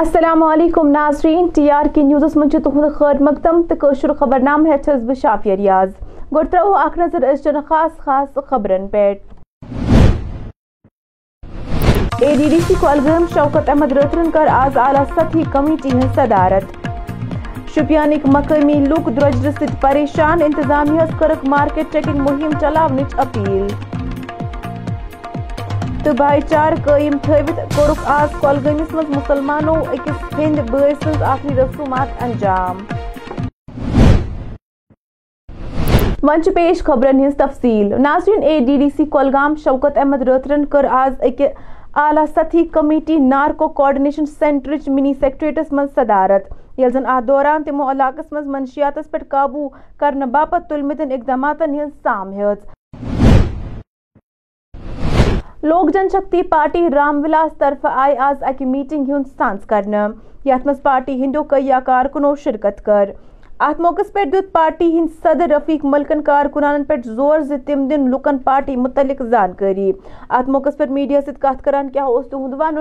السلام علیکم، ناظرین، ٹی آر کی نیوزس من تہد خیر مقدم تو خبر نام ہس بہ شافیہ ریاض۔ گو ترو اخ نظر ازچن خاص خاص خبرن پہ A D D C Kulgam Shoukat Ahmad رترن کر آز اعلی سطحی کمیٹی ہند صدارت۔ شپیانک مقامی لوک درجر ست پریشان، انتظامیہ کرک مارکیٹ چیکنگ مہم چلاونچ اپیل۔ تو بھائی چار قائم تھوت کورک آز کولگامس مز مسلمانوں اکس ہند بٲے سٕنٛز آخری رسومات انجام. ون پیش خبرن ہز تفصیل۔ ناظرین، A D D C Kulgam Shaukat Ahmad رٲترن کٔر آز اکہ اعلی سطحی کمیٹی نارکو کوآرڈینیشن سینٹرچ منی سیکٹریٹس مز صدارت۔ یل زن اتھ دوران تمو علاقس مز منشیاتس پہ قابو کرنے باپت تلمتن اقداماتن ہز سام ہز لوک جن شکتی پارٹی رام ولاس طرف آئی آز اکہ میٹنگ ہند سانس کرنا۔ یت مز پارٹی ہندو کئی کارکنو شرکت کر۔ ات موقع پہ دت پارٹی ہند صدر رفیق ملکن کارکنان پہ زور زم تم دن لکن پارٹی متعلق زانکاری۔ ات موقع پہ میڈیا ست کت کران کیا اس تہد ون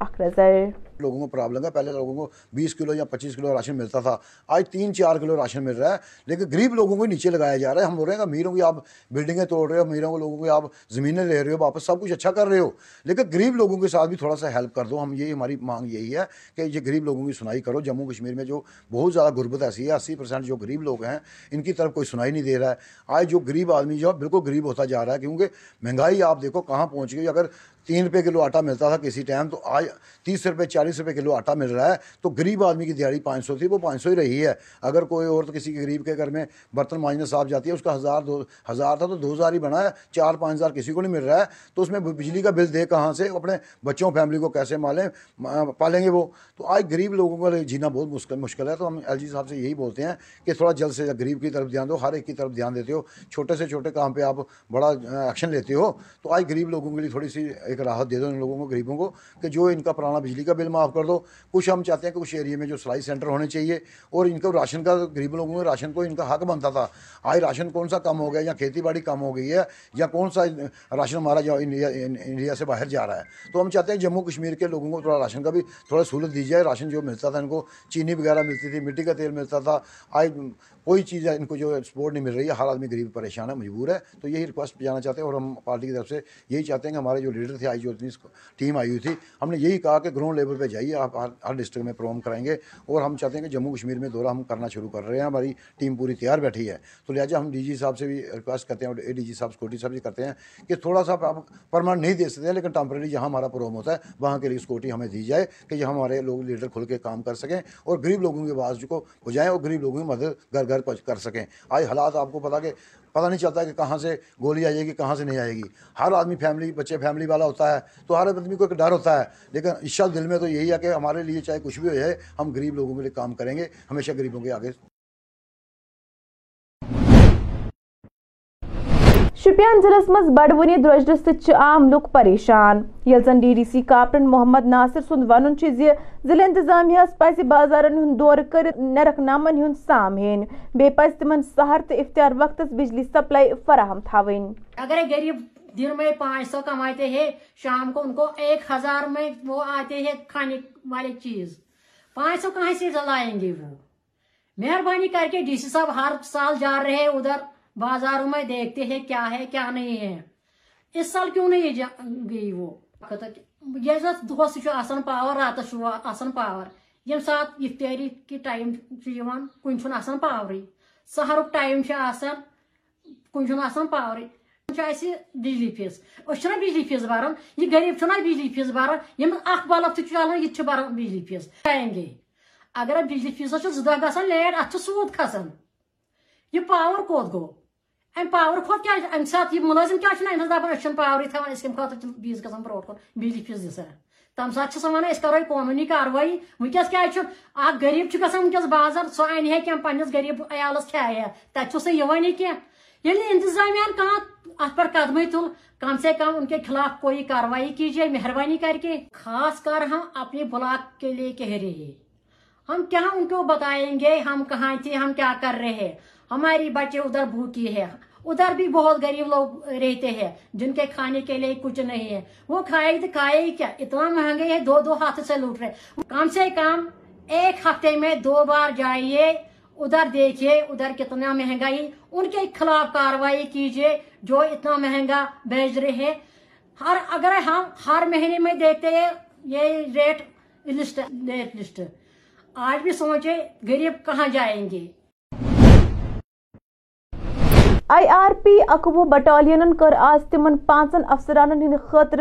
اخ نظر۔ لوگوں کو پرابلم ہے پہلے لوگوں کو بیس کلو یا پچیس کلو راشن ملتا تھا۔ آج تین چار کلو راشن مل رہا ہے۔ لیکن غریب لوگوں کو نیچے لگایا جا رہا ہے۔ ہم بول رہے ہیں کہ امیروں کی آپ بلڈنگیں توڑ رہے ہو، امیروں کو لوگوں کی آپ زمینیں لے رہے ہو، واپس سب کچھ اچھا کر رہے ہو۔ لیکن غریب لوگوں کے ساتھ بھی تھوڑا سا ہیلپ کر دو۔ ہم یہی ہماری مانگ یہی ہے کہ یہ غریب لوگوں کی سنائی کرو۔ جموں کشمیر میں جو بہت زیادہ غربت ایسی ہے، اسی پرسینٹ جو غریب لوگ ہیں، ان کی طرف کوئی سنائی نہیں دے رہا ہے۔ آج جو غریب آدمی جو ہے، بالکل غریب ہوتا جا رہا ہے۔ کیونکہ مہنگائی آپ دیکھو کہاں پہنچ گئی۔ اگر تین روپے کلو آٹا ملتا تھا کسی ٹائم، تو آج تیس روپے، چالیس روپے کلو آٹا مل رہا ہے۔ تو غریب آدمی کی دیہڑی پانچ سو تھی، وہ پانچ سو ہی رہی ہے۔ اگر کوئی اور تو کسی غریب کے گھر میں برتن مانجنے صاف جاتی ہے، اس کا ہزار دو، ہزار تھا تو دو ہزار ہی بنا ہے۔ چار، پانچ ہزار کسی کو نہیں مل رہا ہے۔ تو اس میں بجلی کا بل دے کہاں سے؟ اپنے بچوں، فیملی کو کیسے مالیں؟ پالیں گے وہ۔ تو آج غریب لوگوں کو جینا بہت مشکل مشکل ہے۔ تو ہم ایل جی صاحب سے یہی بولتے ہیں کہ تھوڑا جلد سے غریب کی طرف دھیان دو، ہر ایک کی طرف دھیان دیتے ہو۔ چھوٹے سے چھوٹے کام پہ آپ بڑا ایکشن لیتے ہو۔ تو آج غریب لوگوں کے لیے تھوڑی سی ایک راحت دے دو ان لوگوں کو، غریبوں کو، کہ جو ان کا پرانا بجلی کا بل معاف کر دو۔ کچھ ہم چاہتے ہیں کہ کچھ ایریے میں جو سلائی سینٹر ہونے چاہیے، اور ان کو راشن کا غریب لوگوں میں راشن کو ان کا حق بنتا تھا۔ آج راشن کون سا کم ہو گیا یا کھیتی باڑی کم ہو گئی ہے یا کون سا راشن ہمارا جو انڈیا انڈیا سے باہر جا رہا ہے۔ تو ہم چاہتے ہیں جموں کشمیر کے لوگوں کو تھوڑا راشن کا بھی تھوڑا سہولت دی جائے۔ راشن جو ملتا تھا ان کو چینی وغیرہ ملتی تھی، مٹی کا تیل ملتا تھا۔ آج کوئی چیز ہے ان کو جو سپورٹ نہیں مل رہی ہے، ہر آدمی غریب پریشان ہے، مجبور ہے۔ تو یہی ریکویسٹ جانا چاہتے ہیں اور ہم پارٹی کی طرف سے یہی چاہتے ہیں کہ ہمارے جو لیڈر تھے، آئی جی جو اتنی ٹیم آئی ہوئی تھی۔ ہم نے یہی کہا کہ گراؤنڈ لیول پہ جائیے، آپ ہر ڈسٹرکٹ میں پروگرام کرائیں گے۔ اور ہم چاہتے ہیں کہ جموں کشمیر میں دورہ ہم کرنا شروع کر رہے ہیں۔ ہماری ٹیم پوری تیار بیٹھی ہے۔ تو لہٰذا ہم ڈی جی صاحب سے بھی ریکویسٹ کرتے ہیں اور اے ڈی جی صاحب سکورٹی صاحب بھی کرتے ہیں کہ تھوڑا سا آپ پرماننٹ نہیں دے سکتے، لیکن ٹمپرری جہاں ہمارا پروگرام ہوتا ہے، وہاں کے لیے سکورٹی ہمیں دی جائے کہ یہ ہمارے لوگ لیڈر کھل کے کام کر سکیں اور غریب لوگوں کی آواز کو بجائیں اور غریب لوگوں کی مدد گھر گھر کر سکیں۔ آج حالات آپ کو پتا کہ پتہ نہیں چلتا کہ کہاں سے گولی آئے گی کہاں سے نہیں آئے گی۔ ہر آدمی فیملی بچے فیملی والا ہوتا ہے تو ہر آدمی کو ایک ڈر ہوتا ہے۔ لیکن عشا دل میں تو یہی ہے کہ ہمارے لیے چاہے کچھ بھی ہو جائے، ہم غریب لوگوں کے لیے کام کریں گے، ہمیشہ غریبوں کے آگے شپیان ضلع مز بڑونی درجر ست عام لوگ پریشان۔ یل زن ڈی ڈی سی کاپٹن محمد ناصر سند ون ضلع انتظامیہ پز بازارن ہند دور کر نرخ نامن ہند سام ہین بی پز تمن سہر تو افطار وقت بجلی سپلائی فراہم تھوین اگر غریب دن میں پانچ سو کماتے ہیں، شام کو ان کو ایک ہزار میں وہ آتے ہیں کھانے والے چیز۔ پانچ سو کہاں سے لائیں گے وہ؟ مہربانی کر کے ڈی سی صاحب ہر سال جا رہے ادھر بازاروں میں دیکھتے ہیں کیا ہے، کیا نہیں ہے۔ اس سال کیوں نہیں گئی وہ؟ یہ دہس آسان پاور راتس آسان پاور۔ یم سات افطاری کی ٹائم کن آسان پاورے سہرک ٹائم آسان، کن آسان پاورے بجلی فیس اس بجلی فیس بران یہ غریب چھنا بجلی فیس بران یم اخ بلب تہ چلان یہ بران بجلی فیس ٹائم گئی اگر بجلی فیس زٕ دۄہ گژھان لیٹ اتھ سود کھسان یہ پاور کوت گوٚو ام پاور کھوت کیا ام سات یہ ملازم کیا چھنا امس دپان اس پاورے تھوان اس خاطر بیس گژھان بروٹ کن بجلی فیس دسا تم سات چھ ونان اس کرو قانونی کاروائی ونکس کیا اخ غریب چھ گژھان ونکس بازار سو ان ہے کیم پنس غریب عیالس کھایا تت چھ سہ کی ییٚلہِ انتظامیہ کانٛہہ اتھ پر قدمے تل کم سے کم ان کے خلاف کوئی کاروائی کیجیے مہربانی کر کے خاص کر ہم اپنے بلاک کے لیے کہہ رہے ہیں ہم کیا ان کو بتائیں گے ہم کہاں تھے ہم کیا کر رہے ہیں ہماری بچے ادھر بھوکی ہے ادھر بھی بہت غریب لوگ رہتے ہیں، جن کے کھانے کے لیے کچھ نہیں ہے۔ وہ کھائے کھائے کیا؟ اتنا مہنگے ہیں، دو دو ہاتھ سے لوٹ رہے کم سے کم ایک ہفتے میں دو بار جائیے، ادھر دیکھیے ادھر کتنا مہنگائی۔ ان کے خلاف کاروائی کیجیے جو اتنا مہنگا بھیج رہے ہیں۔ ہر، اگر ہم ہر مہینے میں دیکھتے ہیں، یہ ریٹ لسٹ ریٹ لسٹ۔ آج بھی سوچے غریب کہاں جائیں گے؟ آئی آر پی اکوہ بٹالینن کر آز تم پانچن افسرانن ہٕنٛدِ خطر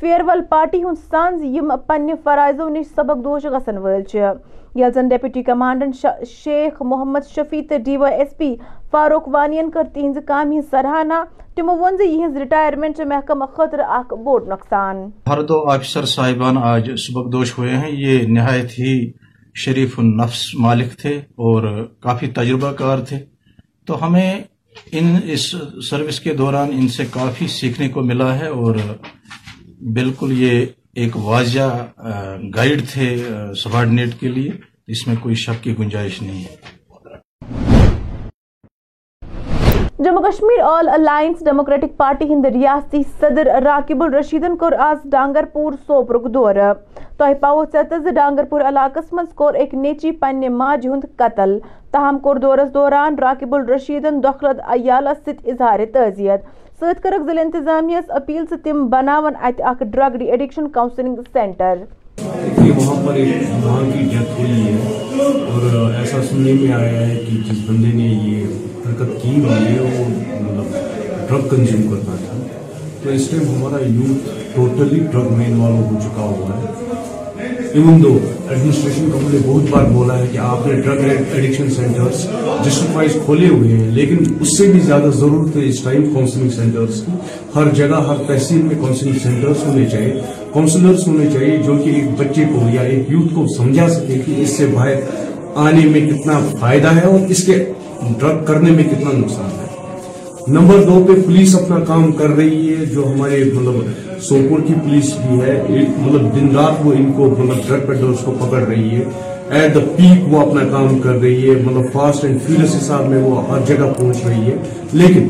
فیروَل پارٹی ہن سانز یم پنٛنہِ فرائضوں نش سبق دوش گژھن وٲلۍ چھِ۔ زن ڈیپوٹی شیخ محمد شفیع تہٕ D Y S P Farooq وانیَن کر تِہِنٛزِ کام ہن سرہانہ تِمو ووٚن زِ ریٹائرمنٹ رِٹایرمٮ۪نٛٹ چھِ محکمہٕ خٲطرٕ اکھ ہر دو آفیسر صاحبان آج سبق دوش ہوئے ہیں۔ یہ نہایت ہی شریف النفس مالک تھے اور کافی تجربہ کار تھے۔ تو ہمیں ان اس سروس کے دوران ان سے کافی سیکھنے کو ملا ہے اور بالکل یہ ایک واضح گائیڈ تھے سبارڈینیٹ کے لیے، اس میں کوئی شک کی گنجائش نہیں ہے۔ Jammu Kashmir all alliance democratic party Hind ریاستی صدر راکب الرشیدن کور آز ڈانگر پور سوپرک دور۔ تۄہہِ پاوو ژٮ۪تَس زِ ڈانگر پور علاقہ منٛز کوٚر ایک نیچی پنٛنہِ ماجہِ ہند قتل۔ تاہم کوٚر دورَس دوران راکب الرشیٖدَن دۄکھلت عیالَس سۭتۍ اظہارِ تعزیت۔ سۭتۍ کٔرٕکھ ضِلعہٕ اِنتِظامیَس أپیٖل زِ تِم بَناوَن اَتہِ اَکھ ڈرٛگ ڈی ایڈِکشَن ہوئی ہے اور ایسا سننے میں آیا ہے کہ جس بندے نے یہ حرکت کی ہوئی ہے وہ مطلب ڈرگ کنزیوم کرتا تھا تو اس ٹائم ہمارا یوتھ ٹوٹلی ڈرگ میں انوالو ہو چکا ہوا ہے ایون دو ایڈمنسٹریشن کو مجھے بہت بار بولا ہے کہ آپ نے drug addiction centres district wise کھولے ہوئے ہیں لیکن اس سے بھی زیادہ ضرورت ہے اس ٹائم کاؤنسلنگ سینٹرز کی ہر جگہ ہر تحصیل میں کاؤنسلنگ سینٹرز ہونے چاہیے کاؤنسلرز ہونے چاہیے جو کہ ایک بچے کو یا ایک یوتھ کو سمجھا سکے کہ اس سے باہر آنے میں کتنا فائدہ ہے اور اس کے ڈرگ کرنے میں کتنا نقصان ہے؟ نمبر دو پہ پولیس اپنا کام کر رہی ہے، جو ہمارے مطلب سوپور کی پولیس بھی ہے مطلب دن رات وہ ان کو مطلب ڈرگ پہ کو پکڑ رہی ہے۔ ایٹ دا پیک وہ اپنا کام کر رہی ہے مطلب فاسٹ اینڈ فیورس حساب میں وہ ہر جگہ پہنچ رہی ہے۔ لیکن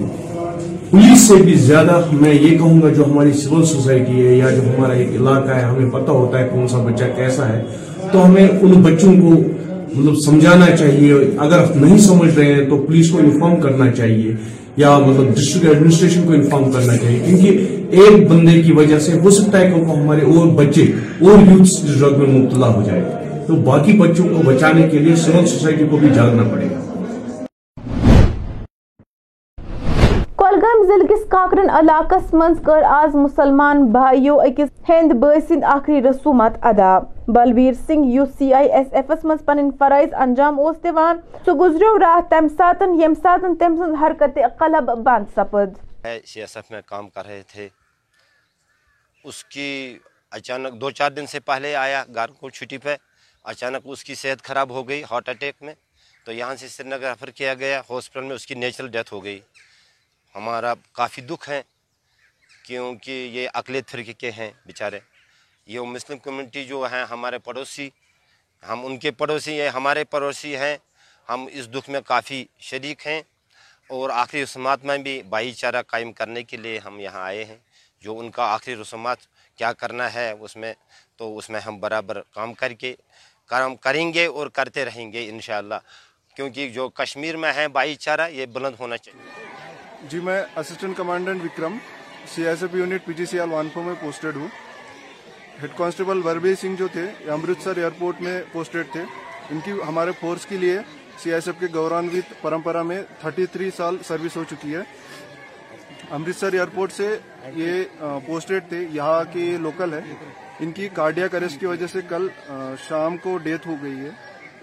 پولیس سے بھی زیادہ میں یہ کہوں گا، جو ہماری سول سوسائٹی ہے یا جو ہمارا ایک علاقہ ہے، ہمیں پتہ ہوتا ہے کون سا بچہ کیسا ہے، تو ہمیں ان بچوں کو مطلب سمجھانا چاہیے، اگر آپ نہیں سمجھ رہے ہیں تو پولیس کو انفارم کرنا چاہیے، یا مطلب ڈسٹرکٹ ایڈمنسٹریشن کو انفارم کرنا چاہیے، کیونکہ ایک بندے کی وجہ سے ہو سکتا ہے کہ ہمارے اور بچے، اور یوتھ ڈرگ میں مبتلا ہو جائے۔ تو باقی بچوں کو بچانے کے لیے سول سوسائٹی کو بھی جاگنا پڑے گا۔ کلگام ضلع کس کاکرن علاقہ مز کر آز مسلمان بھائیو اکس ہند بٲے سند آخری رسومات ادا۔ Balbir Singh, U C I, S F ایفس مز پن فرائض انجام اوس دیوان۔ سو گزرو راہ تم ساتن، یم ساتن، تم سن حرکت قلب بند سپد۔ سی ایس ایف میں کام کر رہے تھے۔ اس کی اچانک دو چار دن سے پہلے آیا گار کو چھٹی پہ۔ اچانک اس کی صحت خراب ہو گئی، ہارٹ اٹیک میں۔ تو یہاں سے سری نگر ریفر کیا گیا، ہاسپٹل میں اس کی نیچرل ڈیتھ ہو گئی۔ ہمارا کافی دکھ ہے کیونکہ یہ اقلیت فرقے کے ہیں بیچارے۔ یہ مسلم کمیونٹی جو ہیں ہمارے پڑوسی، ہم ان کے پڑوسی ہیں، ہمارے پڑوسی ہیں، ہم اس دکھ میں کافی شریک ہیں اور آخری رسومات میں بھی بھائی چارہ قائم کرنے کے لیے ہم یہاں آئے ہیں۔ جو ان کا آخری رسومات کیا کرنا ہے اس میں، تو اس میں ہم برابر کام کر کے، کام کریں گے اور کرتے رہیں گے انشاءاللہ۔ کیونکہ جو کشمیر میں ہیں بھائی چارہ، یہ بلند ہونا چاہیے۔ جی میں assistant commandant Vikram C S F unit P G C L Wanpoh میں پوسٹڈ ہوں۔ ہیڈ کانسٹیبل وربی سنگھ جو تھے، امرتسر ایئرپورٹ میں پوسٹڈ تھے، ان کی ہمارے فورس کے لیے سی ایس ایف کے گورانوت پرمپرا میں 33 سال سروس ہو چکی ہے۔ امرتسر ایئرپورٹ سے یہ پوسٹڈ تھے، یہاں کے لوکل ہے ان کی کارڈیا کرس کی وجہ سے کل شام کو ڈیتھ ہو گئی ہے۔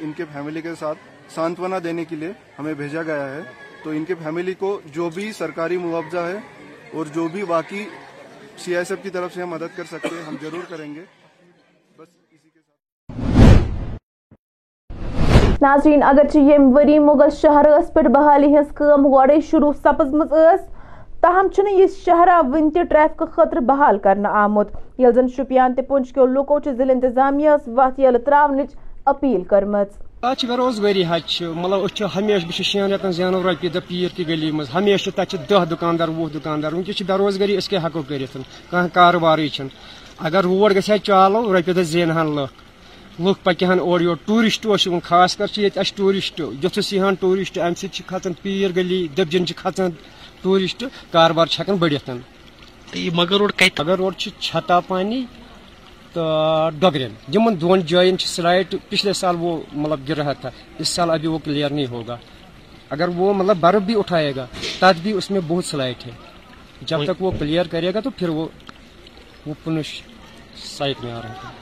ان کے فیملی کے ساتھ سانتونا دینے کے لیے ہمیں بھیجا گیا ہے۔ تو ان کے فیملی کو جو بھی سرکاری معاوضہ ہے اور جو بھی واقعی سی ایس ایف کی طرف سے ہم مدد کر سکتے ہیں، ہم ضرور کریں گے۔ ناظرین، اگرچہ ییٚمہِ ؤری مُغل شہرس پٮ۪ٹھ بحالی ہٕنٛز کٲم گۄڈے شروٗع سپٕزمٕژ ٲس تاہم چھُنہٕ یہ شہرہ وٕنہِ تہِ ٹرٛیفکہٕ خٲطرٕ بحال کرنا آمُت ییٚلہِ زن شُپیان تہٕ پُنٛچ کیو لُکو چھِ ضِلعہٕ اِنتِظامیَس وَتھ ییٚلہٕ ترٛاونٕچ أپیٖل کٔرمٕژ بےروزگاری حد چھ مطلب چھِ ہمیشہ بہٕ چھُس شیٚن رٮ۪تن زینو رۄپیہِ دہ پیٖر تہِ گلی منٛز ہمیشہ چھِ دہ دُکاندار وُہ دُکاندار وٕنکیٚس چھِ بےروزگاری أسۍ کیٛاہ ہٮ۪کو کٔرِتھ؟ کانٛہہ کارٕبارٕے چھُنہٕ۔ اگر روڈ گژھِ ہا چالو رۄپیہِ دہ زینہٕ ہن لُکھ لُکھ پکہِ ہن اورٕ یورٕ۔ ٹوٗرِسٹ اوس خاص کر ییٚتہِ اَسہِ ٹوٗرِسٹ۔ یوٚتھُس یی ہن ٹوٗرِسٹ اَمہِ سۭتۍ چھِ کھژان پیٖر گلی دٔبجن چھِ کھژان ٹوٗرِسٹ کاربار چھِ ہٮ۪کان بٔڑِتھ۔ یہ مگر روڈ کتہِ؟ اگر روڈ چھِ چھتا پانی۔ تو ڈوگرین جمن دون جائن سلائٹ پچھلے سال وہ مطلب گر رہا تھا۔ اس سال ابھی وہ کلیئر نہیں ہوگا۔ اگر وہ مطلب برف بھی اٹھائے گا تب بھی اس میں بہت سلائٹ ہے۔ جب تک وہ کلیئر کرے گا تو پھر وہ وہ پنش سائٹ میں آ رہا ہے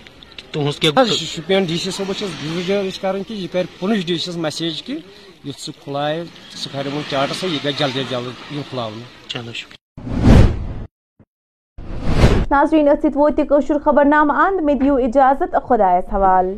تہذ کیا شپین ڈی سی صٲبس چھس گزارش کران کہ یہ کر پنش ڈی سی میسیج کہ یُتھ سُہ کھلائے سُہ کر یِمن چاٹس یہ گژھِ جلدی جلد یُن کھلاونہٕ چلو شکریہ۔ ناظرین اتھ ووت خبر نامہ اند مے دیو اجازت خدایس حوال